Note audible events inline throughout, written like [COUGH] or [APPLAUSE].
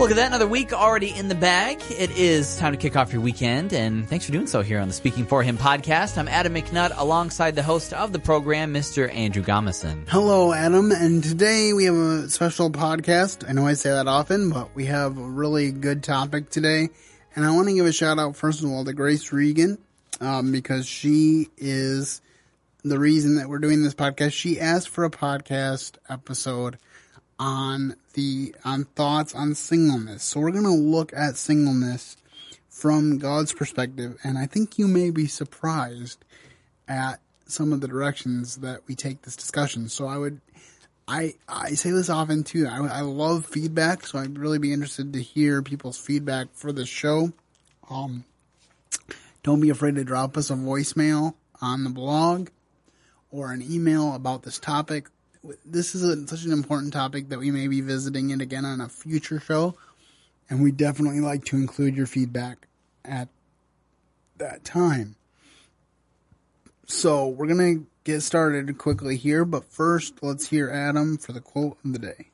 Look at that, another week already in the bag. It is time to kick off your weekend, and thanks for doing so here on the Speaking for Him podcast. I'm Adam McNutt alongside the host of the program, Mr. Andrew Gomison. Hello, Adam, and today we have a special podcast. I know I say that often, but we have a really good topic today. And I want to give a shout out, first of all, to Grace Regan, um, because she is the reason that we're doing this podcast. She asked for a podcast episode on the on thoughts on singleness. So we're going to look at singleness from God's perspective, and I think you may be surprised at some of the directions that we take this discussion. So I would, I I say this often too. I, I love feedback, so I'd really be interested to hear people's feedback for the show. Um, don't be afraid to drop us a voicemail on the blog or an email about this topic this is a, such an important topic that we may be visiting it again on a future show, and we definitely like to include your feedback at that time. So we're gonna get started quickly here, but first let's hear Adam for the quote of the day.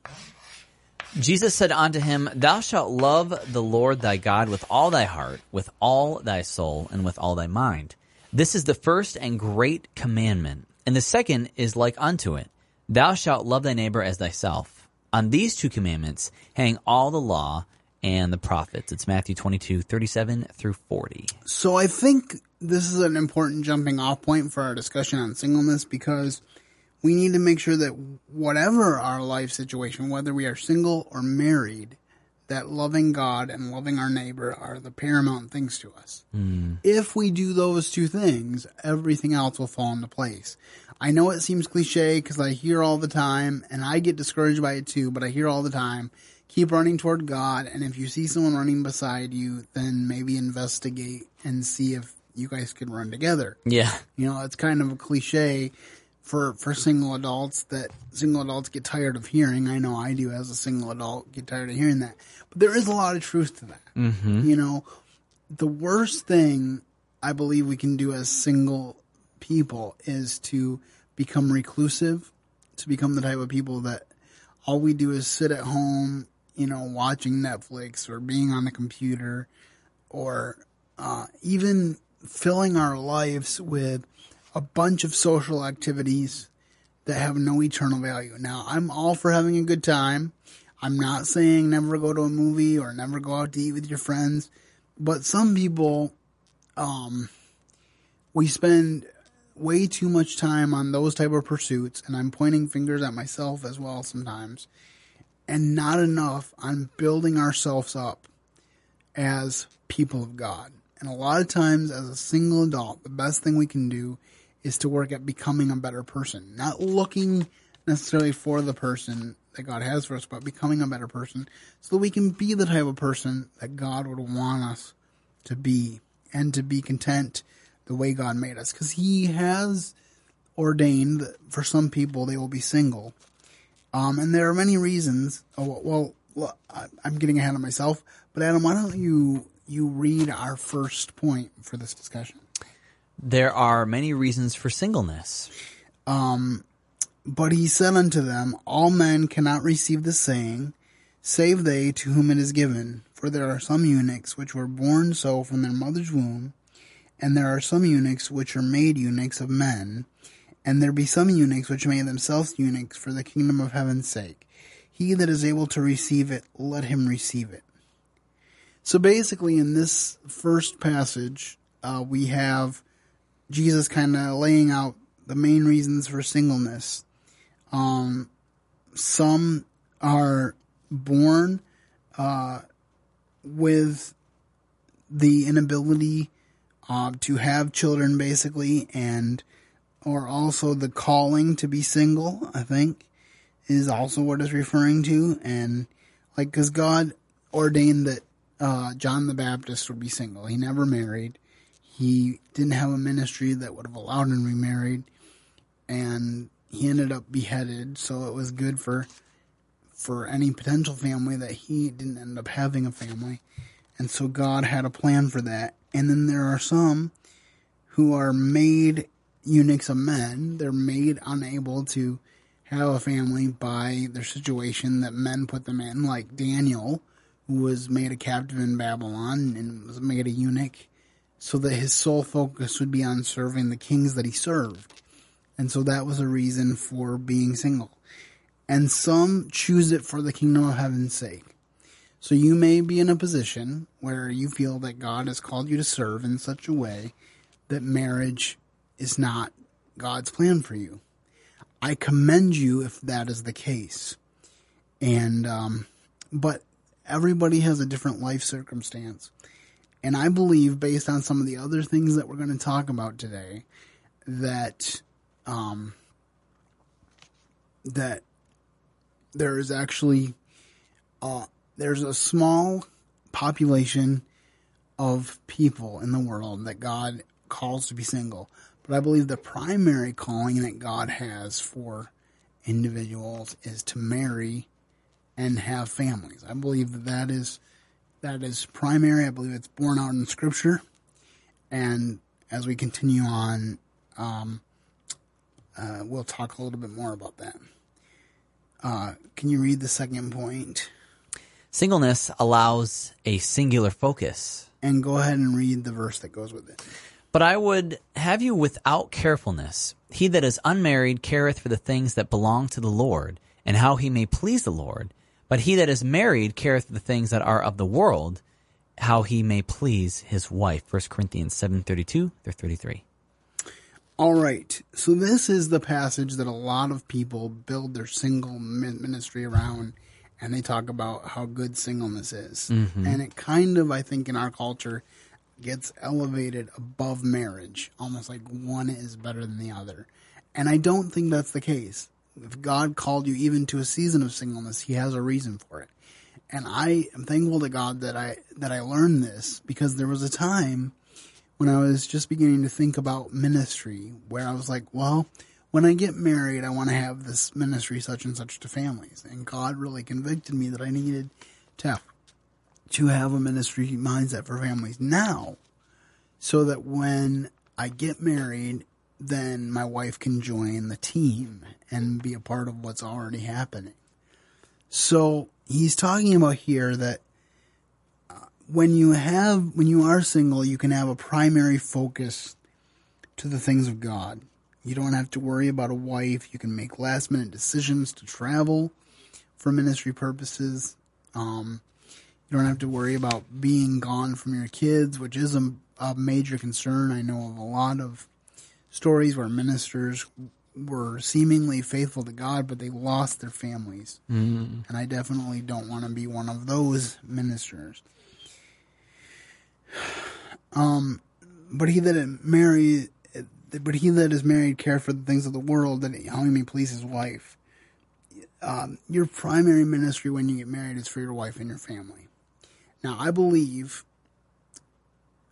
Jesus said unto him, Thou shalt love the Lord thy God with all thy heart, with all thy soul, and with all thy mind. This is the first and great commandment, and the second is like unto it. Thou shalt love thy neighbor as thyself. On these two commandments hang all the law and the prophets. It's Matthew 22, 37 through 40. So I think this is an important jumping off point for our discussion on singleness because we need to make sure that whatever our life situation, whether we are single or married, that loving God and loving our neighbor are the paramount things to us. Mm. If we do those two things, everything else will fall into place. I know it seems cliche because I hear all the time and I get discouraged by it too, but I hear all the time, keep running toward God. And if you see someone running beside you, then maybe investigate and see if you guys can run together. Yeah. You know, it's kind of a cliche for, for single adults that single adults get tired of hearing. I know I do as a single adult get tired of hearing that, but there is a lot of truth to that. Mm-hmm. You know, the worst thing I believe we can do as single people is to become reclusive, to become the type of people that all we do is sit at home, you know, watching Netflix or being on the computer or uh, even filling our lives with a bunch of social activities that have no eternal value. Now, I'm all for having a good time. I'm not saying never go to a movie or never go out to eat with your friends, but some people, um, we spend way too much time on those type of pursuits, and I'm pointing fingers at myself as well sometimes, and not enough on building ourselves up as people of God. And a lot of times, as a single adult, the best thing we can do is to work at becoming a better person, not looking necessarily for the person that God has for us, but becoming a better person so that we can be the type of person that God would want us to be and to be content the way God made us because He has ordained that for some people they will be single. Um, and there are many reasons. Oh, well, I'm getting ahead of myself, but Adam, why don't you you read our first point for this discussion? There are many reasons for singleness. Um, but he said unto them, All men cannot receive the saying, save they to whom it is given. For there are some eunuchs which were born so from their mother's womb, and there are some eunuchs which are made eunuchs of men, and there be some eunuchs which made themselves eunuchs for the kingdom of heaven's sake. He that is able to receive it, let him receive it. So basically, in this first passage, uh, we have Jesus kind of laying out the main reasons for singleness. Um, some are born uh, with the inability uh, to have children basically and or also the calling to be single i think is also what it's referring to. And like because god ordained that uh, john the baptist would be single. He never married. He didn't have a ministry that would have allowed him to be married. And he ended up beheaded. So it was good for for any potential family that he didn't end up having a family. And so god had a plan for that and then there are some who are made eunuchs of men. They're made unable to have a family by their situation that men put them in, like Daniel, who was made a captive in Babylon and was made a eunuch so that his sole focus would be on serving the kings that he served. And so that was a reason for being single. And some choose it for the kingdom of heaven's sake. So you may be in a position where you feel that God has called you to serve in such a way that marriage is not God's plan for you. I commend you if that is the case. And, um, but everybody has a different life circumstance. And I believe, based on some of the other things that we're going to talk about today, that, um, that there is actually, uh, there's a small population of people in the world that God calls to be single. But I believe the primary calling that God has for individuals is to marry and have families. I believe that that is that is primary. I believe it's borne out in Scripture. And as we continue on, um, uh, we'll talk a little bit more about that. Uh, can you read the second point? Singleness allows a singular focus. And go ahead and read the verse that goes with it. But I would have you without carefulness. He that is unmarried careth for the things that belong to the Lord, and how he may please the Lord. But he that is married careth for the things that are of the world, how he may please his wife. 1 Corinthians 7.32 through 33. All right. So this is the passage that a lot of people build their single ministry around and they talk about how good singleness is. Mm-hmm. And it kind of, I think, in our culture, gets elevated above marriage, almost like one is better than the other. And I don't think that's the case. If God called you even to a season of singleness, He has a reason for it. And I am thankful to God that I that I learned this because there was a time when I was just beginning to think about ministry where I was like, well, when I get married, I want to have this ministry such and such to families. And God really convicted me that I needed to have, to have a ministry mindset for families now so that when I get married, then my wife can join the team and be a part of what's already happening. So he's talking about here that uh, when you have, when you are single, you can have a primary focus to the things of God. You don't have to worry about a wife. You can make last minute decisions to travel for ministry purposes. Um, you don't have to worry about being gone from your kids, which is a, a major concern. I know of a lot of stories where ministers were seemingly faithful to God, but they lost their families. Mm-hmm. And I definitely don't want to be one of those ministers. [SIGHS] Um, but he that married but he that is married care for the things of the world, that how he may please his wife. Um, your primary ministry when you get married is for your wife and your family. Now, I believe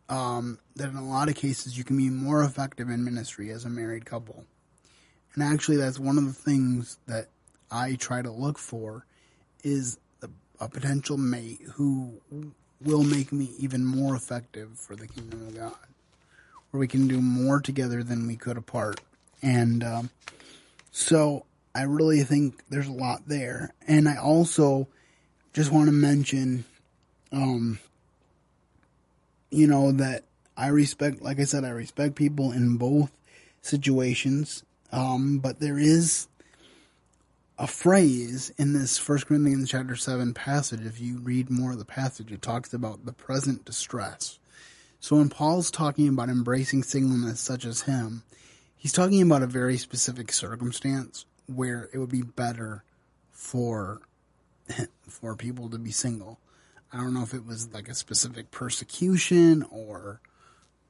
um, that in a lot of cases you can be more effective in ministry as a married couple. And actually, that's one of the things that I try to look for is a, a potential mate who will make me even more effective for the kingdom of God where we can do more together than we could apart. And um, so I really think there's a lot there. And I also just want to mention, um, you know, that I respect, like I said, I respect people in both situations. Um, but there is a phrase in this First Corinthians chapter seven passage. If you read more of the passage, it talks about the present distress. So when Paul's talking about embracing singleness such as him, he's talking about a very specific circumstance where it would be better for for people to be single. I don't know if it was like a specific persecution or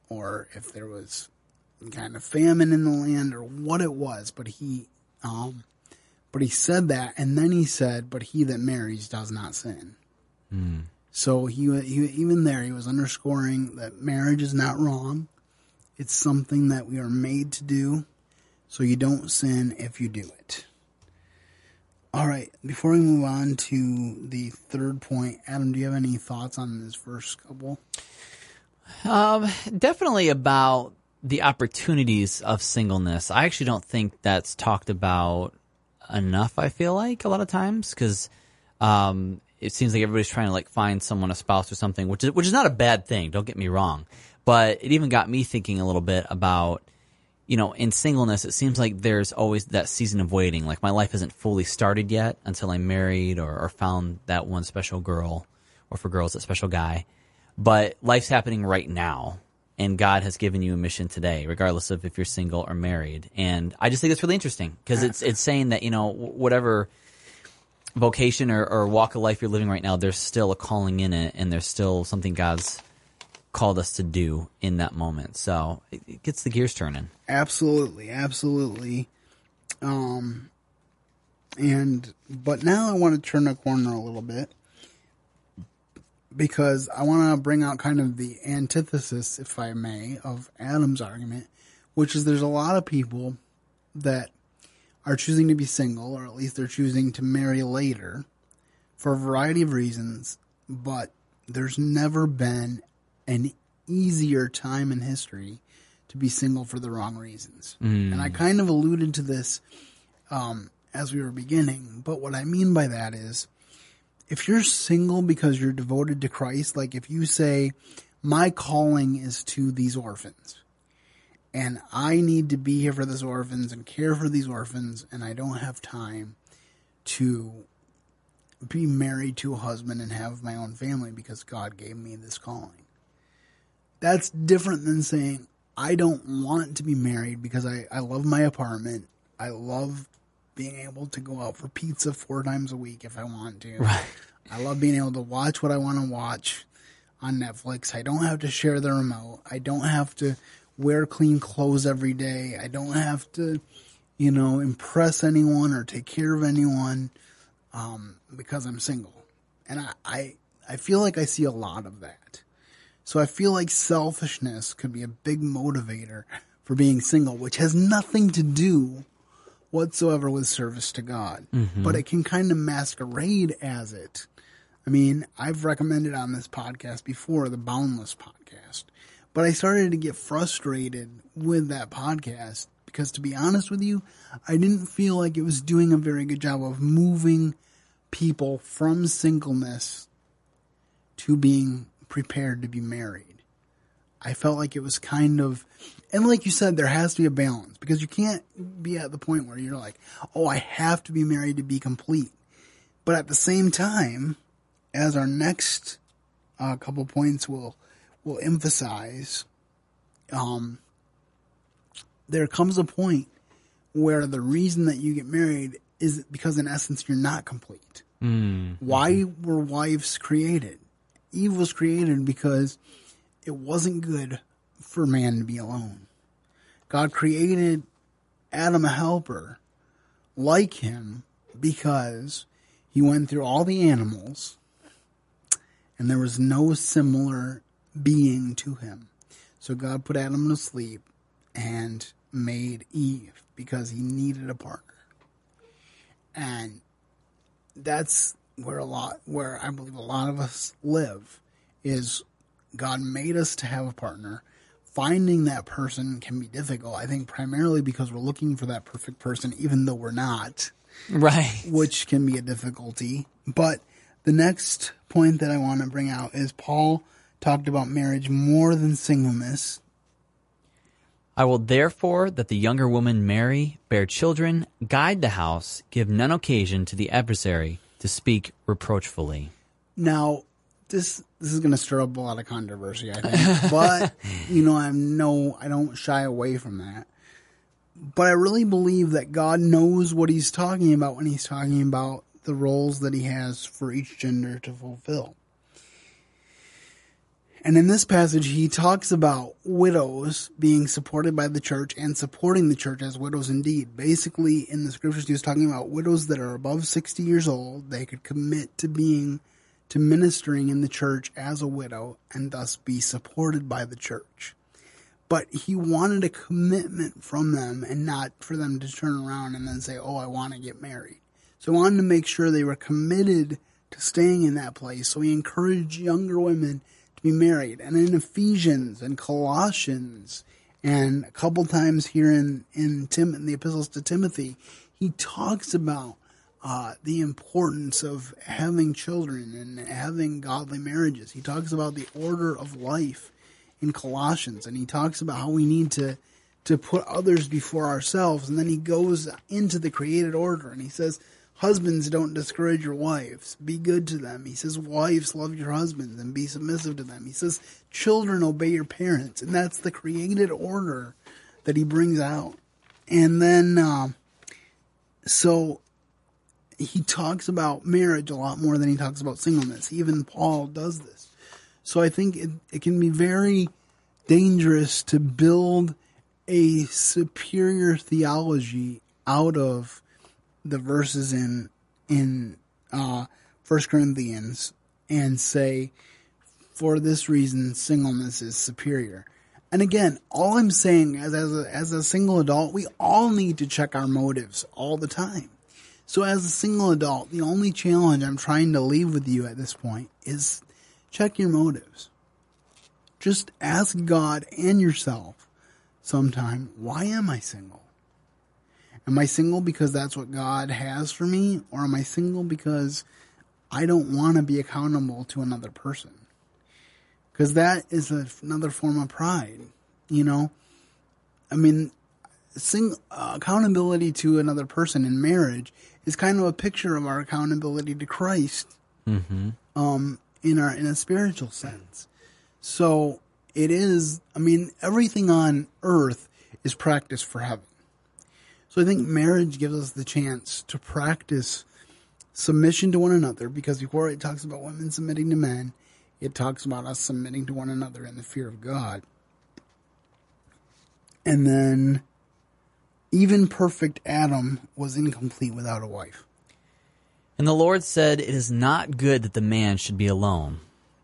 or if there was kind of famine in the land or what it was, but he um but he said that and then he said, but he that marries does not sin. Mm. So he, he even there he was underscoring that marriage is not wrong. It's something that we are made to do. So you don't sin if you do it. All right, before we move on to the third point, Adam, do you have any thoughts on this first couple? Um, definitely about the opportunities of singleness. I actually don't think that's talked about enough. I feel like a lot of times because um, it seems like everybody's trying to like find someone, a spouse or something, which is, which is not a bad thing. Don't get me wrong. But it even got me thinking a little bit about, you know, in singleness, it seems like there's always that season of waiting. Like my life isn't fully started yet until I'm married or, or found that one special girl or for girls, that special guy. But life's happening right now and God has given you a mission today, regardless of if you're single or married. And I just think it's really interesting because it's it's saying that you know whatever vocation or, or walk of life you're living right now, there's still a calling in it, and there's still something God's called us to do in that moment. So it, it gets the gears turning. Absolutely, absolutely. Um, and but now I want to turn a corner a little bit because I want to bring out kind of the antithesis, if I may, of Adam's argument, which is there's a lot of people that are choosing to be single, or at least they're choosing to marry later for a variety of reasons, but there's never been an easier time in history to be single for the wrong reasons. Mm. And I kind of alluded to this um, as we were beginning, but what I mean by that is if you're single because you're devoted to Christ, like if you say, my calling is to these orphans and I need to be here for these orphans and care for these orphans and I don't have time to be married to a husband and have my own family because God gave me this calling. That's different than saying, I don't want to be married because I, I love my apartment. I love being able to go out for pizza four times a week if I want to. Right. I love being able to watch what I want to watch on Netflix. I don't have to share the remote. I don't have to wear clean clothes every day. I don't have to, you know, impress anyone or take care of anyone um, because I'm single. And I, I, I feel like I see a lot of that. So I feel like selfishness could be a big motivator for being single, which has nothing to do whatsoever with service to God. Mm-hmm. But it can kind of masquerade as it. I mean, I've recommended on this podcast before the Boundless podcast, but I started to get frustrated with that podcast because to be honest with you, I didn't feel like it was doing a very good job of moving people from singleness to being prepared to be married. I felt like it was kind of, and like you said, there has to be a balance because you can't be at the point where you're like, oh, I have to be married to be complete. But at the same time, as our next uh, couple points will will emphasize, um, there comes a point where the reason that you get married is because, in essence, you're not complete. Mm. Why were wives created? Eve was created because it wasn't good for man to be alone. God created Adam a helper like him because he went through all the animals and there was no similar being to him. So God put Adam to sleep and made Eve because he needed a partner. And that's where a lot, where I believe a lot of us live is God made us to have a partner. Finding that person can be difficult. I think primarily because we're looking for that perfect person, even though we're not. Right. Which can be a difficulty. But the next point that I want to bring out is Paul talked about marriage more than singleness. I will therefore that the younger woman marry, bear children, guide the house, give none occasion to the adversary to speak reproachfully. Now, this this is going to stir up a lot of controversy, I think. [LAUGHS] but you know, I'm no, I don't shy away from that. But I really believe that God knows what He's talking about when He's talking about the roles that He has for each gender to fulfill. And in this passage, he talks about widows being supported by the church and supporting the church as widows indeed. Basically, in the scriptures, he was talking about widows that are above 60 years old. They could commit to being to ministering in the church as a widow and thus be supported by the church. But he wanted a commitment from them and not for them to turn around and then say, Oh, I want to get married. So he wanted to make sure they were committed to staying in that place. So he encouraged younger women be married. And in Ephesians and Colossians and a couple times here in, in Tim in the epistles to Timothy, he talks about uh, the importance of having children and having godly marriages. He talks about the order of life in Colossians, and he talks about how we need to to put others before ourselves. And then he goes into the created order, and he says, "Husbands, don't discourage your wives. Be good to them." He says, "Wives, love your husbands and be submissive to them." He says, "Children, obey your parents," and that's the created order that he brings out. And then, uh, so he talks about marriage a lot more than he talks about singleness. Even Paul does this. So I think it, it can be very dangerous to build a superior theology out of the verses in in uh, First Corinthians and say, for this reason, singleness is superior. And again, all I'm saying as a, as a single adult, we all need to check our motives all the time. So as a single adult, the only challenge I'm trying to leave with you at this point is check your motives. Just ask God and yourself sometime, why am I single? Am I single because that's what God has for me? Or am I single because I don't want to be accountable to another person? Because that is a, another form of pride, you know? I mean, sing, uh, accountability to another person in marriage is kind of a picture of our accountability to Christ, Mm-hmm. um, in our in a spiritual sense. So it is. I mean, everything on earth is practice for heaven. So I think marriage gives us the chance to practice submission to one another because before it talks about women submitting to men, it talks about us submitting to one another in the fear of God. And then even perfect Adam was incomplete without a wife. And the Lord said, It is not good that the man should be alone.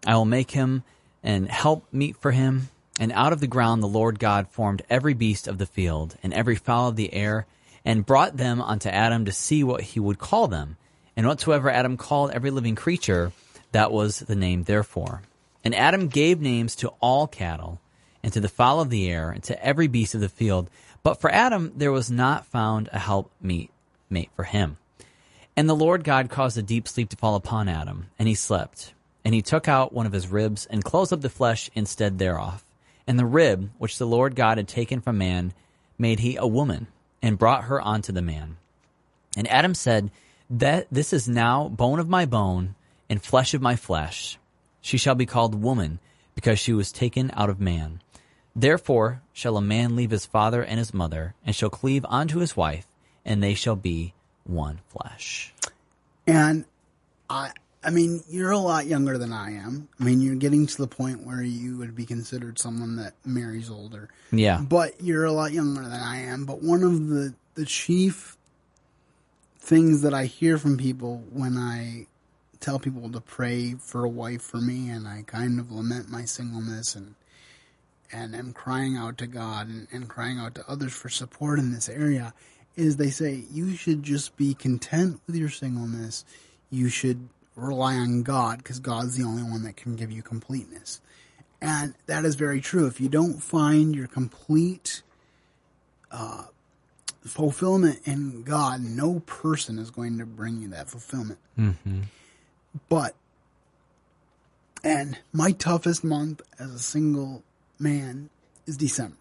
I will make him and help meet for him. And out of the ground the Lord God formed every beast of the field and every fowl of the air, and brought them unto Adam to see what he would call them. And whatsoever Adam called every living creature, that was the name therefore. And Adam gave names to all cattle, and to the fowl of the air, and to every beast of the field. But for Adam there was not found a help meet mate for him. And the Lord God caused a deep sleep to fall upon Adam, and he slept. And he took out one of his ribs, and closed up the flesh instead thereof. And the rib which the Lord God had taken from man made he a woman, and brought her unto the man. And Adam said, That this is now bone of my bone, and flesh of my flesh. She shall be called woman, because she was taken out of man. Therefore shall a man leave his father and his mother, and shall cleave unto his wife, and they shall be one flesh. And I, I mean, you're a lot younger than I am. I mean, you're getting to the point where you would be considered someone that marries older. Yeah. But you're a lot younger than I am. But one of the, the chief things that I hear from people when I tell people to pray for a wife for me and I kind of lament my singleness and and am crying out to God and, and crying out to others for support in this area is they say you should just be content with your singleness. You should rely on God because God's the only one that can give you completeness. And that is very true. If you don't find your complete uh, fulfillment in God, no person is going to bring you that fulfillment. Mm-hmm. But, and my toughest month as a single man is December.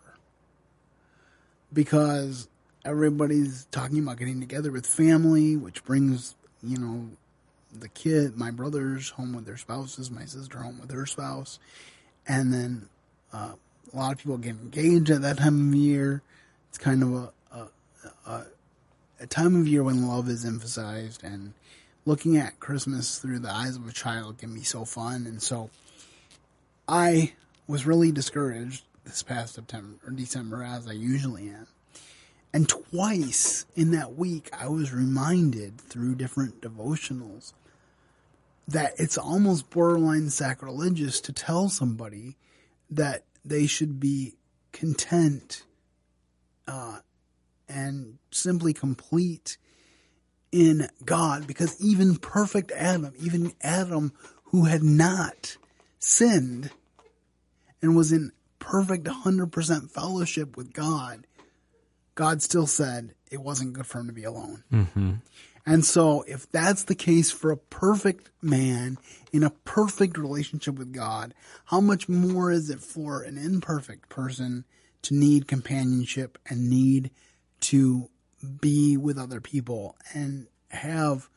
Because everybody's talking about getting together with family, which brings, you know, the kid, my brothers home with their spouses, my sister home with her spouse. And then uh, a lot of people get engaged at that time of year. It's kind of a, a, a, a time of year when love is emphasized and looking at Christmas through the eyes of a child can be so fun. And so I was really discouraged this past September or December, as I usually am. And twice in that week, I was reminded through different devotionals that it's almost borderline sacrilegious to tell somebody that they should be content uh, and simply complete in God because even perfect Adam, even Adam who had not sinned and was in perfect 100% fellowship with God, God still said it wasn't good for him to be alone. Mm-hmm. And so if that's the case for a perfect man in a perfect relationship with God, how much more is it for an imperfect person to need companionship and need to be with other people and have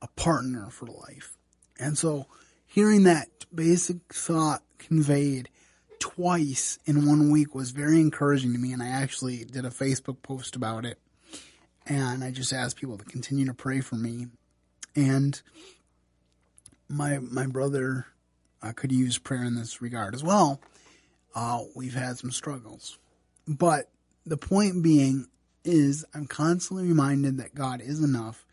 a partner for life? And so hearing that basic thought conveyed twice in one week was very encouraging to me. And I actually did a Facebook post about it. And I just asked people to continue to pray for me. And my, my brother uh, could use prayer in this regard as well. Uh, we've had some struggles, but the point being is I'm constantly reminded that God is enough,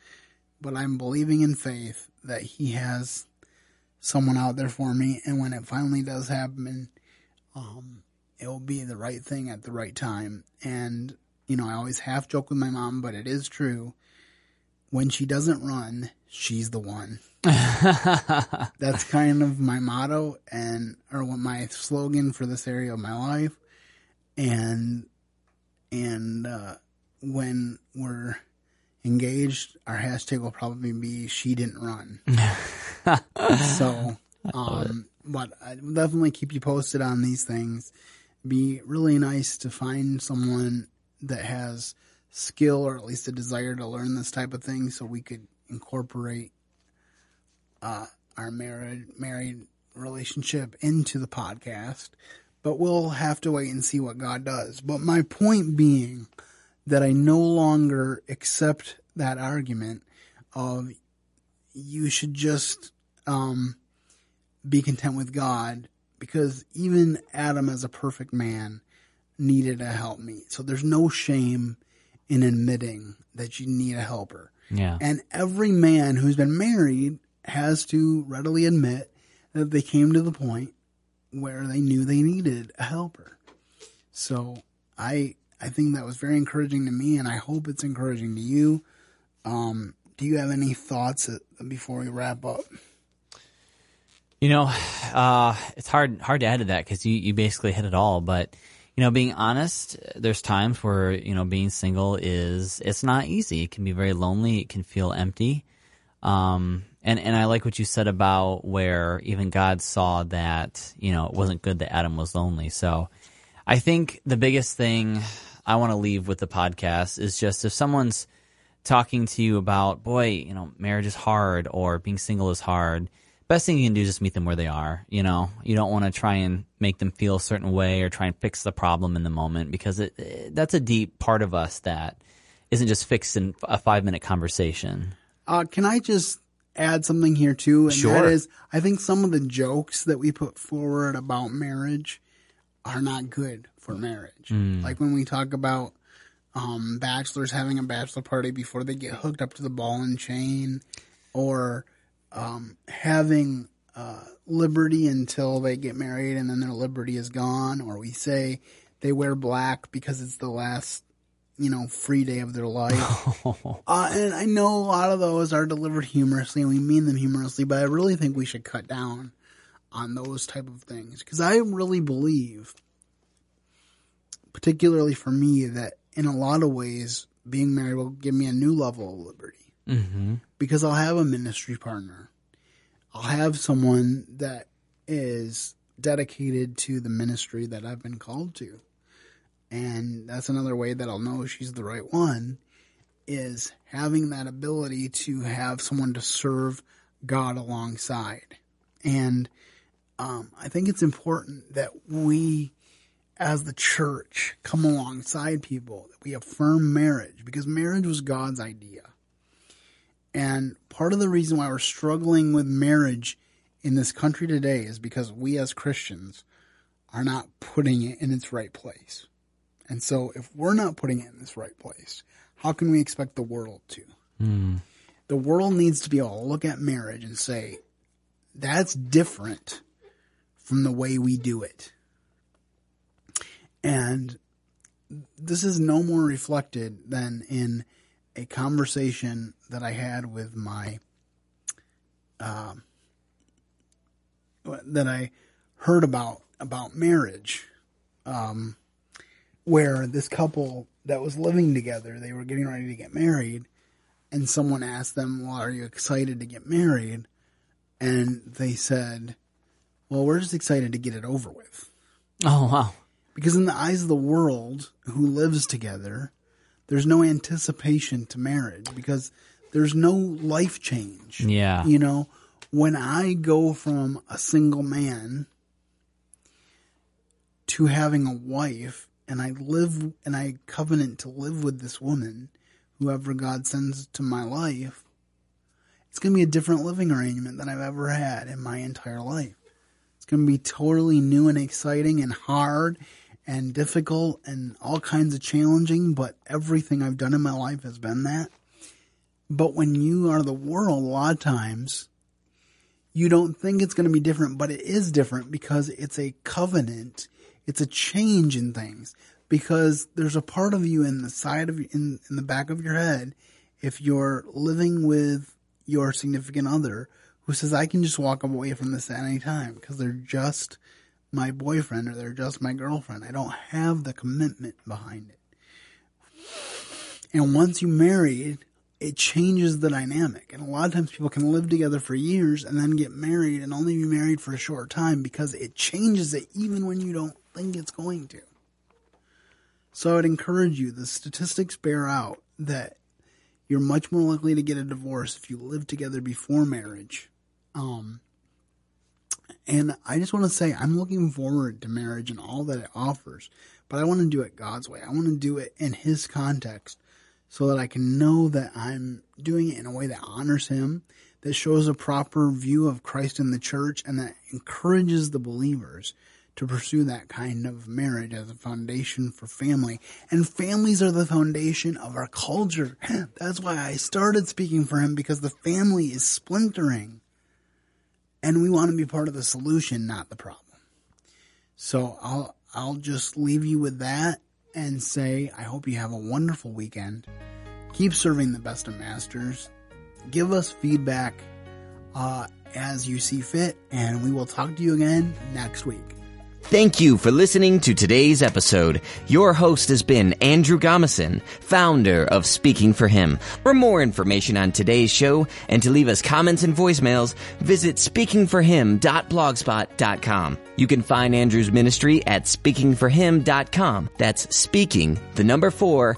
but I'm believing in faith that he has someone out there for me. And when it finally does happen, um, it will be the right thing at the right time. And, you know, I always half joke with my mom, but it is true. When she doesn't run, she's the one. [LAUGHS] That's kind of my motto and, or what my slogan for this area of my life. And, and, uh, when we're engaged, our hashtag will probably be she didn't run. [LAUGHS] so, um, but I will definitely keep you posted on these things. Be really nice to find someone that has skill or at least a desire to learn this type of thing so we could incorporate uh, our married married relationship into the podcast. But we'll have to wait and see what God does. But my point being that I no longer accept that argument of you should just um, be content with God because even Adam, as a perfect man, needed a me, So there's no shame in admitting that you need a helper. Yeah. And every man who's been married has to readily admit that they came to the point where they knew they needed a helper. So I I think that was very encouraging to me, and I hope it's encouraging to you. Um, do you have any thoughts before we wrap up? You know, [SIGHS] uh, it's hard hard to add to that because you, you basically hit it all. But you know, being honest, there's times where you know being single is it's not easy. It can be very lonely. It can feel empty. Um, and and I like what you said about where even God saw that you know it wasn't good that Adam was lonely. So I think the biggest thing I want to leave with the podcast is just if someone's talking to you about, boy, you know, marriage is hard or being single is hard best thing you can do is just meet them where they are. You know, you don't want to try and make them feel a certain way or try and fix the problem in the moment because it, it, that's a deep part of us that isn't just fixed in a five minute conversation. Uh, can I just add something here too? And sure. that is, I think some of the jokes that we put forward about marriage are not good for marriage. Mm. Like when we talk about um, bachelors having a bachelor party before they get hooked up to the ball and chain, or um, having uh, liberty until they get married and then their liberty is gone, or we say they wear black because it's the last, you know, free day of their life. [LAUGHS] uh, and I know a lot of those are delivered humorously and we mean them humorously, but I really think we should cut down on those type of things because I really believe, particularly for me, that in a lot of ways being married will give me a new level of liberty mm-hmm. because I'll have a ministry partner. I'll have someone that is dedicated to the ministry that I've been called to. And that's another way that I'll know she's the right one is having that ability to have someone to serve God alongside. And um, I think it's important that we, as the church, come alongside people, that we affirm marriage because marriage was God's idea. And part of the reason why we're struggling with marriage in this country today is because we as Christians are not putting it in its right place. And so if we're not putting it in this right place, how can we expect the world to? Mm. The world needs to be able to look at marriage and say, that's different from the way we do it. And this is no more reflected than in a conversation that I had with my, um, that I heard about about marriage, um, where this couple that was living together, they were getting ready to get married, and someone asked them, "Well, are you excited to get married?" and they said, "Well, we're just excited to get it over with." Oh wow. Because in the eyes of the world who lives together, there's no anticipation to marriage because there's no life change. Yeah. You know, when I go from a single man to having a wife and I live and I covenant to live with this woman, whoever God sends to my life, it's going to be a different living arrangement than I've ever had in my entire life. It's going to be totally new and exciting and hard and difficult and all kinds of challenging, but everything I've done in my life has been that. But when you are the world, a lot of times you don't think it's going to be different, but it is different because it's a covenant. It's a change in things because there's a part of you in the side of in, in the back of your head. If you're living with your significant other who says, I can just walk away from this at any time because they're just my boyfriend or they're just my girlfriend. I don't have the commitment behind it. And once you marry, it changes the dynamic. And a lot of times people can live together for years and then get married and only be married for a short time because it changes it even when you don't think it's going to. So I'd encourage you, the statistics bear out that you're much more likely to get a divorce if you live together before marriage. Um, and I just want to say, I'm looking forward to marriage and all that it offers, but I want to do it God's way. I want to do it in His context so that I can know that I'm doing it in a way that honors Him, that shows a proper view of Christ in the church, and that encourages the believers to pursue that kind of marriage as a foundation for family. And families are the foundation of our culture. [LAUGHS] That's why I started speaking for him because the family is splintering. And we want to be part of the solution, not the problem. So I'll, I'll just leave you with that and say, I hope you have a wonderful weekend. Keep serving the best of masters. Give us feedback, uh, as you see fit, and we will talk to you again next week. Thank you for listening to today's episode. Your host has been Andrew Gomison, founder of Speaking for Him. For more information on today's show and to leave us comments and voicemails, visit speakingforhim.blogspot.com. You can find Andrew's ministry at speakingforhim.com. That's speaking, the number four,